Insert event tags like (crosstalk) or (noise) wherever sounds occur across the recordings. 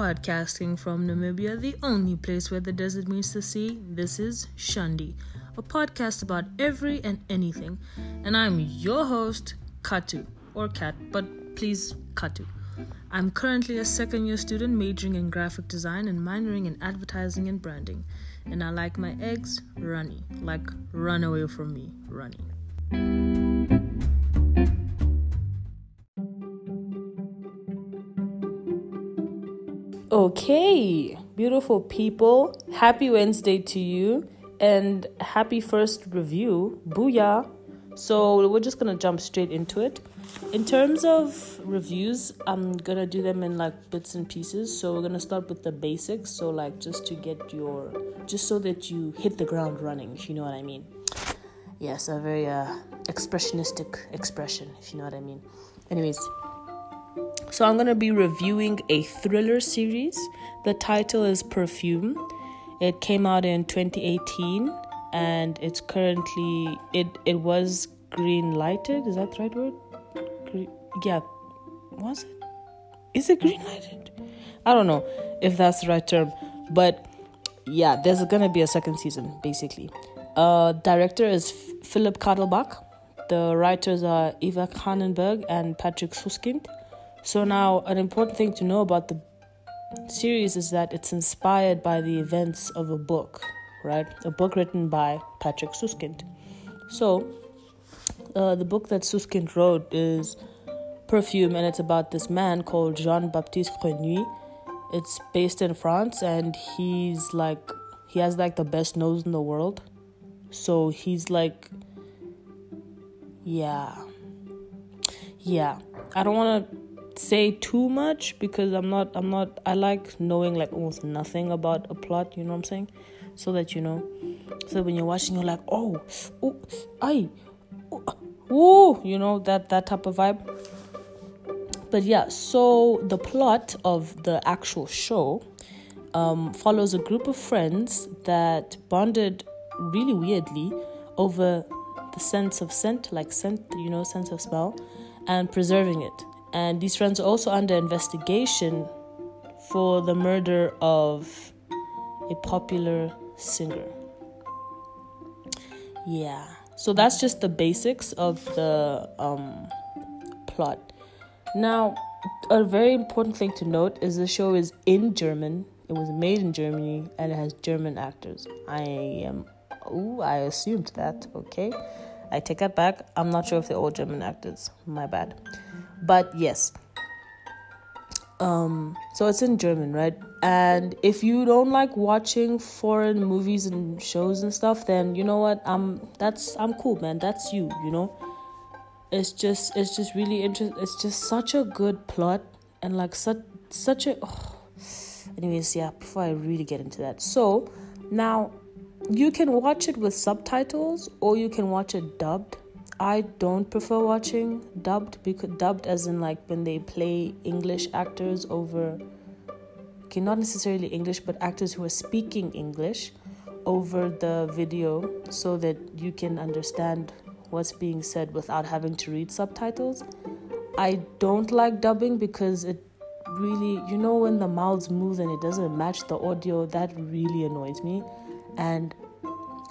podcasting from Namibia, the only place where the desert meets the sea. This is Shandi, a podcast about every and anything. And I'm your host, Katu, or Kat, but please, Katu. I'm currently a second year student majoring in graphic design and minoring in advertising and branding. And I like my eggs runny, like run away from me, runny. Okay, beautiful people, happy Wednesday to you and happy first review. Booyah! So, we're just gonna jump straight into it. In terms of reviews, I'm gonna do them in like bits and pieces. So, we're gonna start with the basics. So, like, just to get your, just so that you hit the ground running, if you know what I mean. Yes, a very uh, expressionistic expression, if you know what I mean. Anyways, so I'm going to be reviewing a thriller series. The title is Perfume. It came out in 2018 and it's currently it it was green lighted. Is that the right word? Green, yeah. Was it? Is it green lighted? I don't know if that's the right term, but yeah, there's going to be a second season basically. Uh director is Philipp Kadelbach. The writers are Eva Kranenburg and Patrick Suskind. So, now an important thing to know about the series is that it's inspired by the events of a book, right? A book written by Patrick Suskind. So, uh, the book that Suskind wrote is Perfume, and it's about this man called Jean Baptiste Grenouille. It's based in France, and he's like, he has like the best nose in the world. So, he's like, yeah. Yeah. I don't want to say too much because I'm not I'm not I like knowing like almost nothing about a plot, you know what I'm saying? So that you know. So when you're watching you're like, "Oh, oh, I oh, you know that that type of vibe. But yeah, so the plot of the actual show um, follows a group of friends that bonded really weirdly over the sense of scent, like scent, you know, sense of smell, and preserving it and these friends are also under investigation for the murder of a popular singer. Yeah, so that's just the basics of the um, plot. Now, a very important thing to note is the show is in German. It was made in Germany and it has German actors. I am, oh, I assumed that. Okay, I take that back. I'm not sure if they're all German actors. My bad. But yes. Um, so it's in German, right? And if you don't like watching foreign movies and shows and stuff, then you know what? I'm that's I'm cool, man. That's you, you know. It's just it's just really interesting. It's just such a good plot and like such such a. Oh. Anyways, yeah. Before I really get into that, so now you can watch it with subtitles or you can watch it dubbed I don't prefer watching dubbed because dubbed as in like when they play English actors over okay not necessarily English but actors who are speaking English over the video so that you can understand what's being said without having to read subtitles. I don't like dubbing because it really you know when the mouths move and it doesn't match the audio that really annoys me and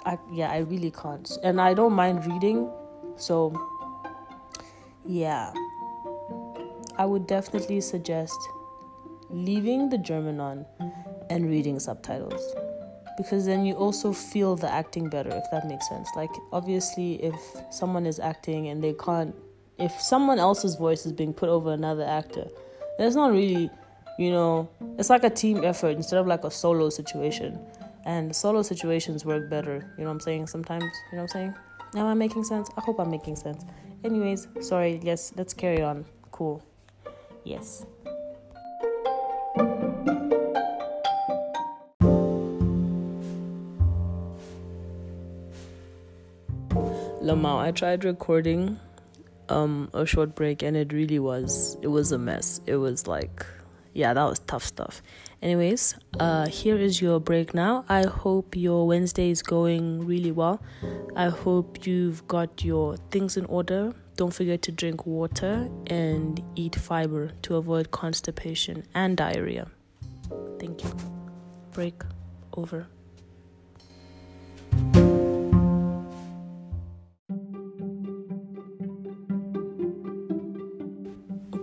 I yeah I really can't and I don't mind reading so, yeah, I would definitely suggest leaving the German on and reading subtitles because then you also feel the acting better, if that makes sense. Like, obviously, if someone is acting and they can't, if someone else's voice is being put over another actor, there's not really, you know, it's like a team effort instead of like a solo situation. And solo situations work better, you know what I'm saying? Sometimes, you know what I'm saying? Am I making sense? I hope I'm making sense. Anyways, sorry, yes, let's carry on. Cool. Yes. Lamau, I tried recording um a short break and it really was it was a mess. It was like yeah, that was tough stuff. Anyways, uh, here is your break now. I hope your Wednesday is going really well. I hope you've got your things in order. Don't forget to drink water and eat fiber to avoid constipation and diarrhea. Thank you. Break over.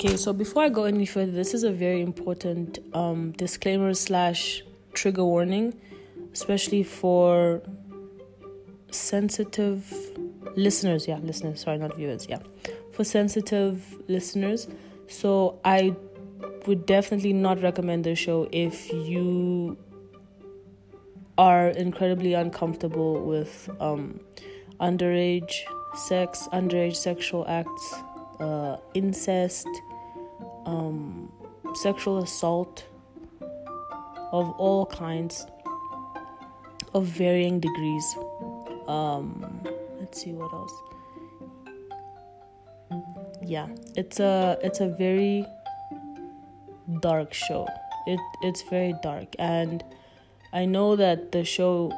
Okay, so before I go any further, this is a very important um, disclaimer slash trigger warning, especially for sensitive listeners. Yeah, listeners. Sorry, not viewers. Yeah, for sensitive listeners. So I would definitely not recommend the show if you are incredibly uncomfortable with um, underage sex, underage sexual acts, uh, incest, um, sexual assault of all kinds, of varying degrees. Um, let's see what else. Yeah, it's a it's a very dark show. It it's very dark, and I know that the show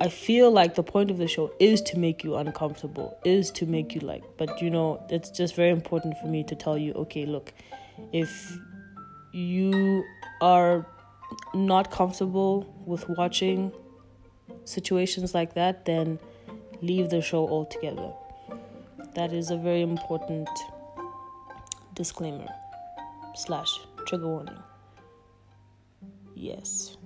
I feel like the point of the show is to make you uncomfortable, is to make you like, but you know, it's just very important for me to tell you, okay, look, if you are not comfortable with watching situations like that, then leave the show altogether. That is a very important disclaimer slash trigger warning. Yes.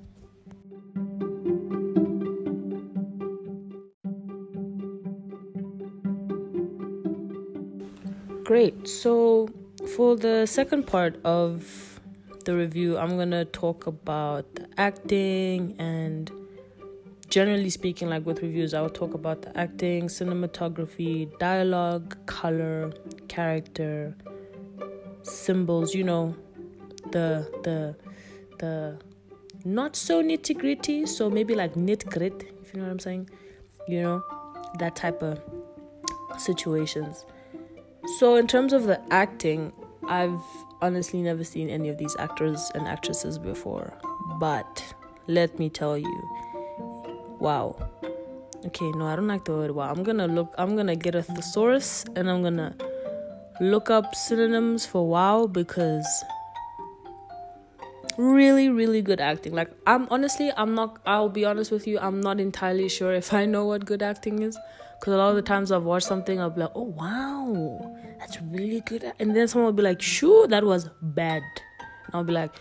Great. So, for the second part of the review, I'm going to talk about the acting and generally speaking, like with reviews, I will talk about the acting, cinematography, dialogue, color, character, symbols, you know, the the the not so nitty gritty, so maybe like nit grit, if you know what I'm saying, you know, that type of situations. So, in terms of the acting, I've honestly never seen any of these actors and actresses before. But let me tell you, wow. Okay, no, I don't like the word wow. I'm gonna look, I'm gonna get a thesaurus and I'm gonna look up synonyms for wow because really really good acting like i'm honestly i'm not i'll be honest with you i'm not entirely sure if i know what good acting is because a lot of the times I've watched something, I'll be like, oh wow, that's really good. And then someone will be like, sure, that was bad. And I'll be like,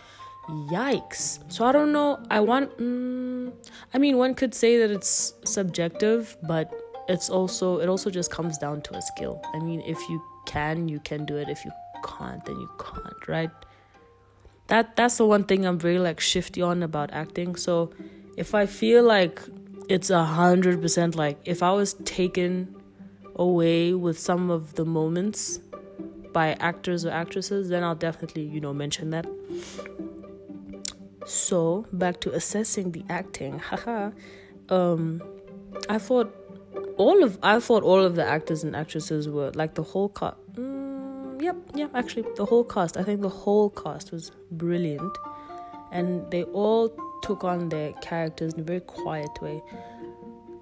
yikes. So I don't know. I want, mm, I mean, one could say that it's subjective, but it's also, it also just comes down to a skill. I mean, if you can, you can do it. If you can't, then you can't, right? That that's the one thing I'm very like shifty on about acting. So if I feel like it's a hundred percent like if I was taken away with some of the moments by actors or actresses, then I'll definitely, you know, mention that. So back to assessing the acting. (laughs) Haha. um I thought all of I thought all of the actors and actresses were like the whole cast. Mm, yep, yep. Actually, the whole cast. I think the whole cast was brilliant, and they all took on their characters in a very quiet way.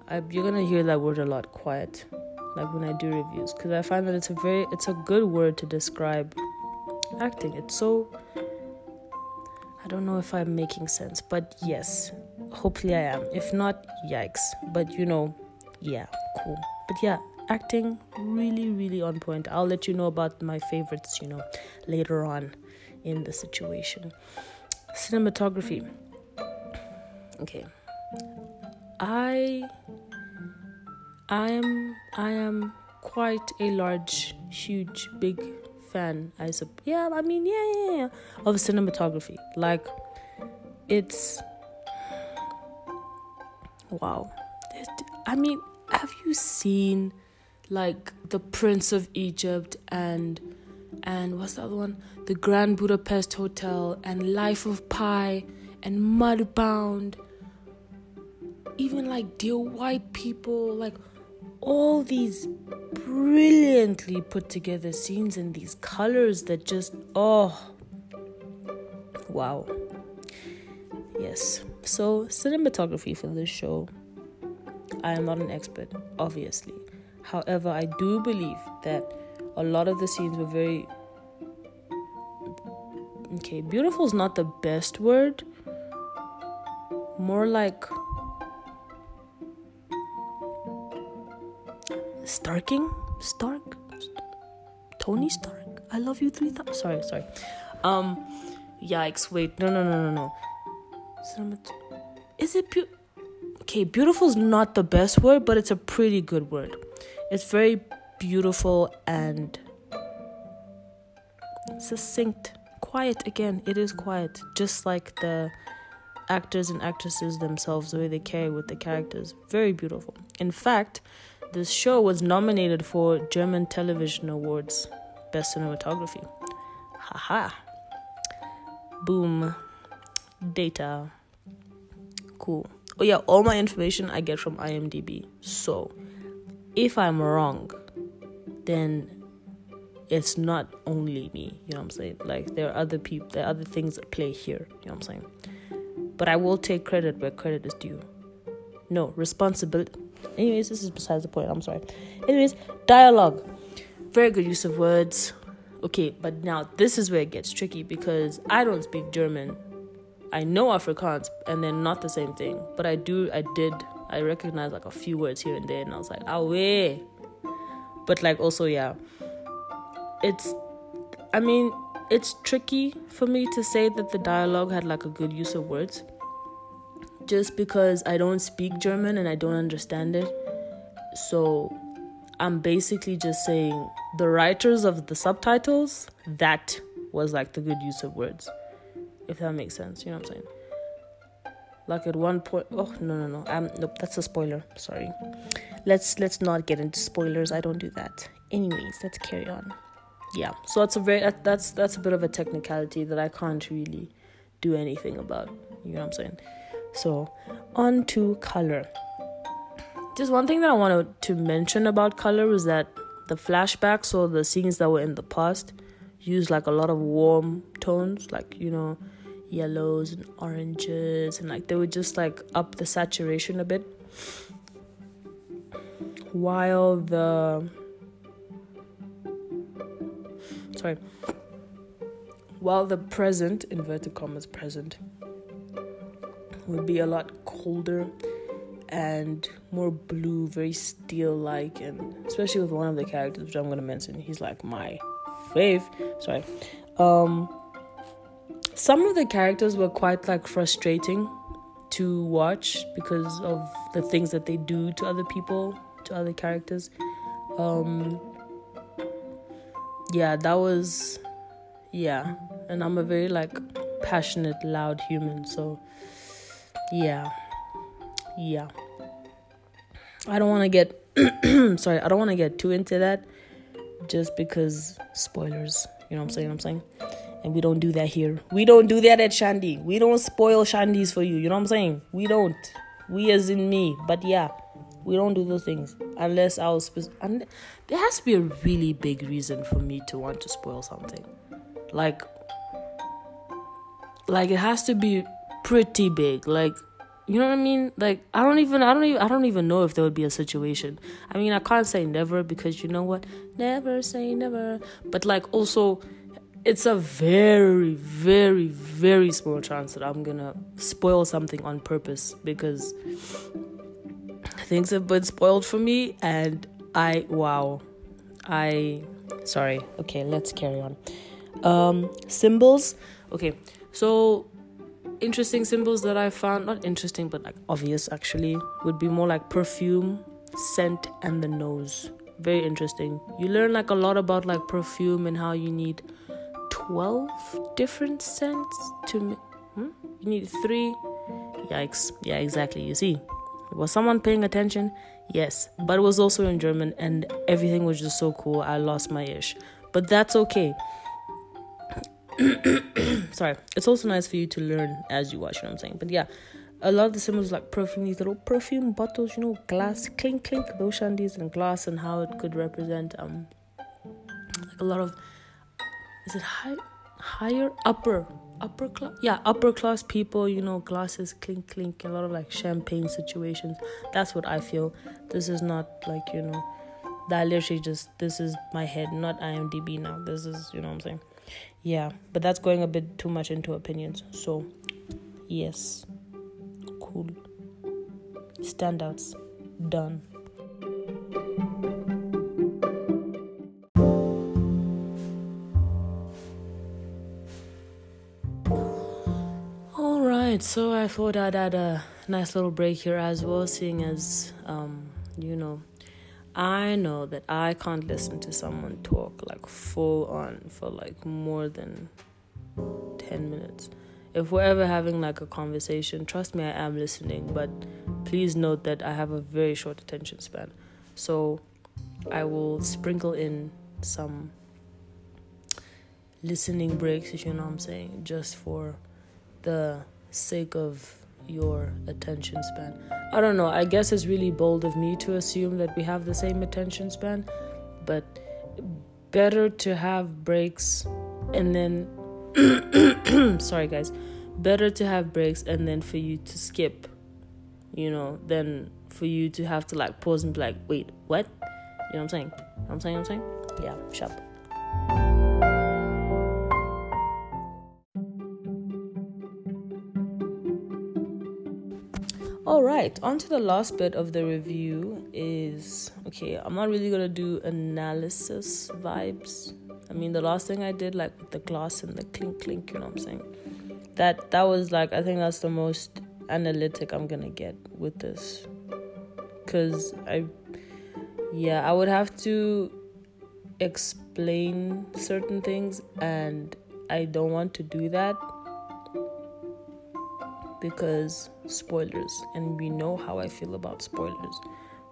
I, you're gonna hear that word a lot, quiet, like when I do reviews, because I find that it's a very, it's a good word to describe acting. It's so. I don't know if I'm making sense, but yes, hopefully I am. If not, yikes. But you know, yeah, cool. But yeah, acting really, really on point. I'll let you know about my favorites, you know, later on in the situation. Cinematography okay. I i am i am quite a large huge big fan i sup yeah i mean yeah, yeah yeah of cinematography. Like it's wow. I mean have you seen like the prince of egypt and and what's the other one? The grand budapest hotel and life of pi and mudbound even like dear white people, like all these brilliantly put together scenes and these colors that just oh wow. Yes. So cinematography for this show i am not an expert obviously. However i do believe that a lot of the scenes were very okay, beautiful is not the best word. More like Starking? Stark? Tony Stark? I love you 3000. Sorry, sorry. Um, yikes, wait. No, no, no, no, no. Is it beautiful? Okay, beautiful is not the best word, but it's a pretty good word. It's very beautiful and succinct. Quiet again. It is quiet. Just like the actors and actresses themselves, the way they carry with the characters. Very beautiful. In fact, this show was nominated for German Television Awards Best Cinematography. Haha. Boom. Data. Cool. Oh, yeah, all my information I get from IMDb. So, if I'm wrong, then it's not only me, you know what I'm saying? Like, there are other people, there are other things at play here, you know what I'm saying? But I will take credit where credit is due. No, responsibility Anyways, this is besides the point. I'm sorry. Anyways, dialogue. Very good use of words. Okay, but now this is where it gets tricky because I don't speak German. I know Afrikaans and they're not the same thing. But I do I did I recognize like a few words here and there and I was like, ah way. But like also yeah. It's I mean, it's tricky for me to say that the dialogue had like a good use of words just because I don't speak German and I don't understand it. So I'm basically just saying the writers of the subtitles, that was like the good use of words. If that makes sense, you know what I'm saying? Like at one point oh no no no. Um nope, that's a spoiler. Sorry. Let's let's not get into spoilers. I don't do that. Anyways, let's carry on. Yeah. So that's a very that's that's a bit of a technicality that I can't really do anything about. You know what I'm saying? So, on to color. Just one thing that I wanted to mention about color was that the flashbacks or the scenes that were in the past used like a lot of warm tones, like you know, yellows and oranges, and like they would just like up the saturation a bit. While the sorry, while the present inverted commas present would be a lot colder and more blue, very steel like, and especially with one of the characters, which I'm gonna mention, he's like my fave. Sorry. Um, some of the characters were quite like frustrating to watch because of the things that they do to other people, to other characters. Um, yeah, that was, yeah, and I'm a very like passionate, loud human, so yeah. Yeah. I don't want to get (clears throat) sorry i don't want to get too into that just because spoilers you know what i'm saying i'm saying? And we don't do that here. We don't do that at Shandi. We don't spoil shandies for you you know what i'm saying? We don't. We as in me. But yeah we don't do those things. Unless I was and there has to be a really big reason for me to want to spoil something. Like like it has to be pretty big. Like, you know what I mean? Like, I don't even, I don't even, I don't even know if there would be a situation. I mean, I can't say never because you know what? Never say never. But like, also, it's a very, very, very small chance that I'm gonna spoil something on purpose because things have been spoiled for me, and I, wow, I, sorry. Okay, let's carry on. Um, symbols. Okay, so interesting symbols that I found, not interesting, but like obvious actually, would be more like perfume, scent, and the nose. Very interesting. You learn like a lot about like perfume and how you need 12 different scents to. Hmm? You need three. Yikes. Yeah, exactly. You see, was someone paying attention? Yes, but it was also in German and everything was just so cool. I lost my ish. But that's okay (coughs) sorry it's also nice for you to learn as you watch you know what i'm saying but yeah a lot of the symbols like perfume these little perfume bottles you know glass clink clink those shandies and glass and how it could represent um like a lot of is it high higher upper upper class yeah upper class people you know glasses clink clink a lot of like champagne situations that's what i feel this is not like you know that literally just this is my head, not IMDb now. This is you know what I'm saying. Yeah, but that's going a bit too much into opinions. So, yes, cool. Standouts done. All right, so I thought I'd add a nice little break here as well, seeing as um, you know I know that I can't listen to someone talk like full on for like more than 10 minutes. If we're ever having like a conversation, trust me, I am listening, but please note that I have a very short attention span. So I will sprinkle in some listening breaks, if you know what I'm saying, just for the sake of your attention span. I don't know. I guess it's really bold of me to assume that we have the same attention span, but better to have breaks and then (clears throat) sorry guys, better to have breaks and then for you to skip, you know, than for you to have to like pause and be like, "Wait, what?" You know what I'm saying? You know what I'm saying? I'm saying? Yeah, shut All right, on to the last bit of the review is okay. I'm not really gonna do analysis vibes. I mean, the last thing I did, like with the glass and the clink clink, you know what I'm saying? That that was like I think that's the most analytic I'm gonna get with this, cause I, yeah, I would have to explain certain things, and I don't want to do that because spoilers, and we know how I feel about spoilers.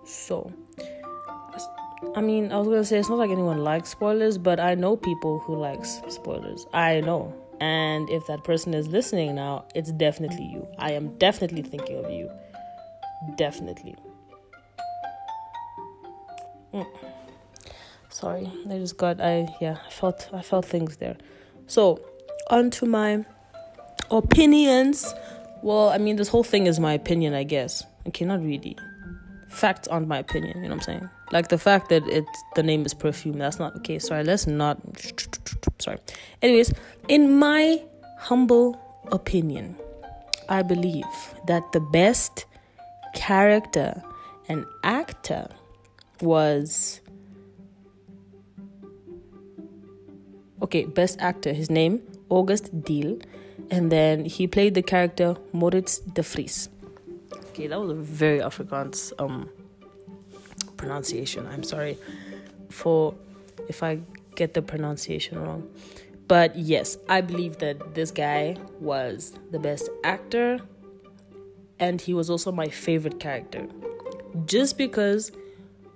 So, I mean, I was gonna say it's not like anyone likes spoilers, but I know people who likes spoilers. I know, and if that person is listening now, it's definitely you. I am definitely thinking of you. Definitely. Mm. Sorry, I just got I yeah I felt I felt things there. So, on to my opinions well, I mean, this whole thing is my opinion, I guess. Okay, not really. Facts aren't my opinion, you know what I'm saying? Like the fact that it's the name is perfume, that's not okay. Sorry, let's not. Sorry. Anyways, in my humble opinion, I believe that the best character and actor was. Okay, best actor, his name, August Diehl and then he played the character Moritz de Vries. Okay, that was a very Afrikaans um pronunciation. I'm sorry for if I get the pronunciation wrong. But yes, I believe that this guy was the best actor and he was also my favorite character. Just because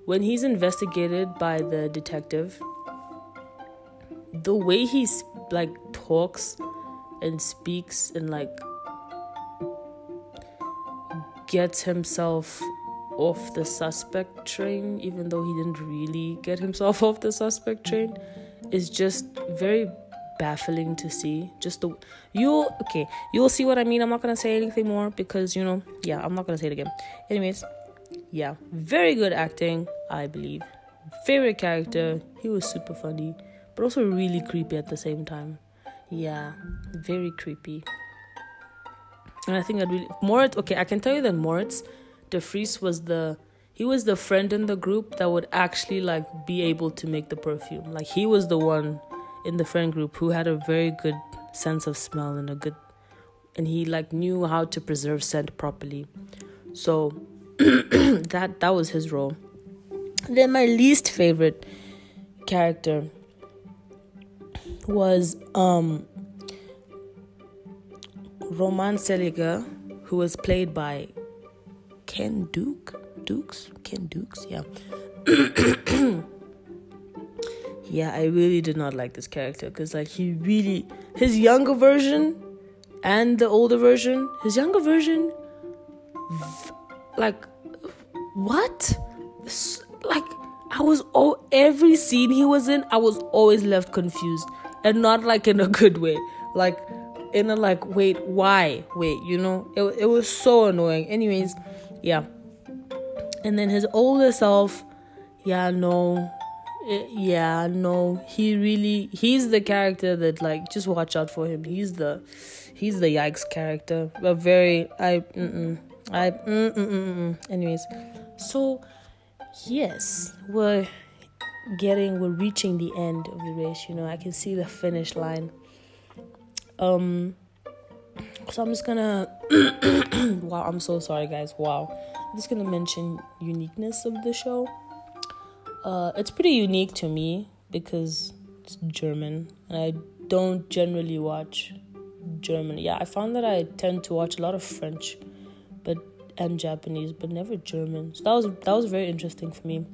when he's investigated by the detective, the way he's like talks and speaks and like gets himself off the suspect train, even though he didn't really get himself off the suspect train, is just very baffling to see. Just the you'll okay, you'll see what I mean. I'm not gonna say anything more because you know, yeah, I'm not gonna say it again. Anyways, yeah, very good acting, I believe. Favorite character, he was super funny, but also really creepy at the same time. Yeah, very creepy. And I think I'd really Moritz. Okay, I can tell you that Moritz de Vries was the he was the friend in the group that would actually like be able to make the perfume. Like he was the one in the friend group who had a very good sense of smell and a good and he like knew how to preserve scent properly. So (clears throat) that that was his role. Then my least favorite character was um, Roman Seliger, who was played by Ken Duke. Dukes? Ken Dukes, yeah. (clears throat) yeah, I really did not like this character because, like, he really. His younger version and the older version, his younger version, like, what? Like, I was all every scene he was in, I was always left confused and not like in a good way like in a like wait why wait you know it, it was so annoying anyways yeah and then his older self yeah, no, it, yeah, no. He really, he's the character that like just watch out for him. He's the, he's the yikes character. But very, I, mm-mm, I, mm-mm, mm-mm. anyways, so yes, we're getting, we're reaching the end of the race. You know, I can see the finish line. Um, so I'm just gonna. (coughs) wow, I'm so sorry, guys. Wow, I'm just gonna mention uniqueness of the show. Uh, it's pretty unique to me because it's German, and I don't generally watch German. Yeah, I found that I tend to watch a lot of French, but and Japanese, but never German. So that was that was very interesting for me.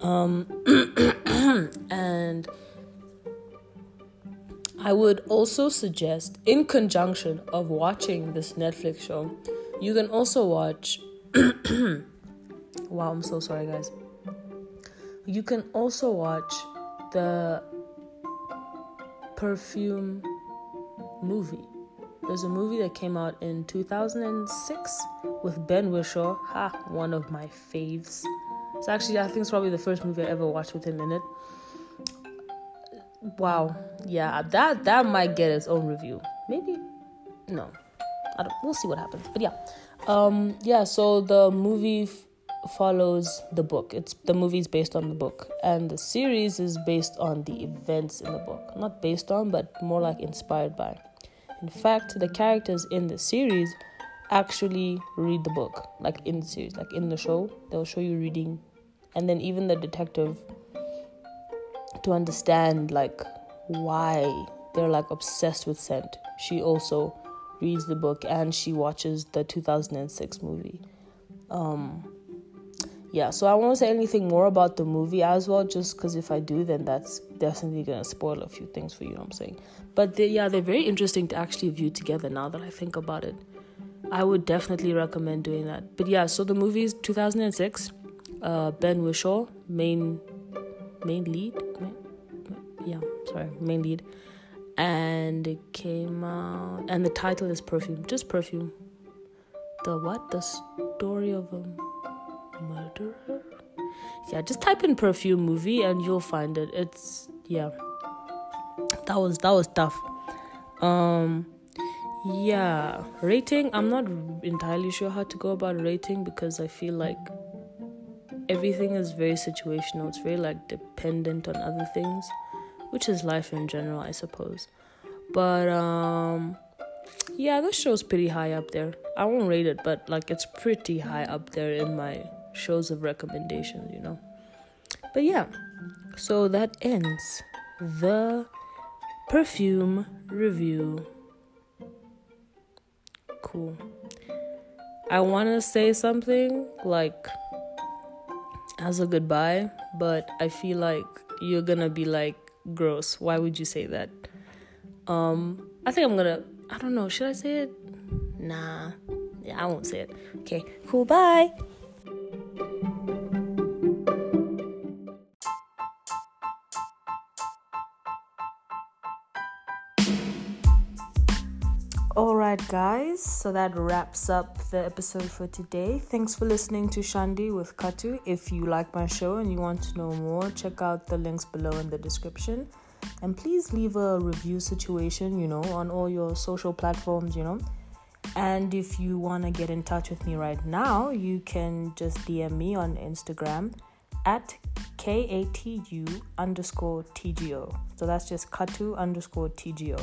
Um, (clears throat) and I would also suggest, in conjunction of watching this Netflix show, you can also watch. (clears throat) wow, I'm so sorry, guys. You can also watch the Perfume movie. There's a movie that came out in 2006 with Ben Whishaw. Ha, one of my faves. It's actually, I think it's probably the first movie I ever watched with him in it. Wow. Yeah that that might get its own review. Maybe. No. I don't, we'll see what happens. But yeah. Um yeah so the movie f- follows the book. It's the movie is based on the book. And the series is based on the events in the book. Not based on but more like inspired by. In fact the characters in the series actually read the book. Like in the series. Like in the show they'll show you reading and then even the detective to understand like why they're like obsessed with scent. She also reads the book and she watches the 2006 movie. Um yeah, so I won't say anything more about the movie as well, just because if I do, then that's definitely gonna spoil a few things for you. I'm saying, but they, yeah, they're very interesting to actually view together. Now that I think about it, I would definitely recommend doing that. But yeah, so the movie is 2006. Uh, ben Whishaw, main main lead. Yeah, sorry, main lead. And it came out, and the title is Perfume, just Perfume. The what? The story of a murderer? Yeah, just type in Perfume movie and you'll find it. It's, yeah. That was, that was tough. Um, yeah, rating. I'm not entirely sure how to go about rating because I feel like everything is very situational. It's very like dependent on other things, which is life in general, I suppose. But um yeah, this show's pretty high up there. I won't rate it, but like it's pretty high up there in my shows of recommendations, you know. But yeah, so that ends the perfume review. Cool. I want to say something like as a goodbye, but I feel like you're gonna be like, gross. Why would you say that? Um, I think I'm gonna. I don't know. Should I say it? Nah. Yeah, I won't say it. Okay. Cool. Bye. Alright, guys, so that wraps up the episode for today. Thanks for listening to Shandi with Katu. If you like my show and you want to know more, check out the links below in the description. And please leave a review situation, you know, on all your social platforms, you know. And if you want to get in touch with me right now, you can just DM me on Instagram at K-A-T-U underscore T-G-O. So that's just Katu underscore T-G-O.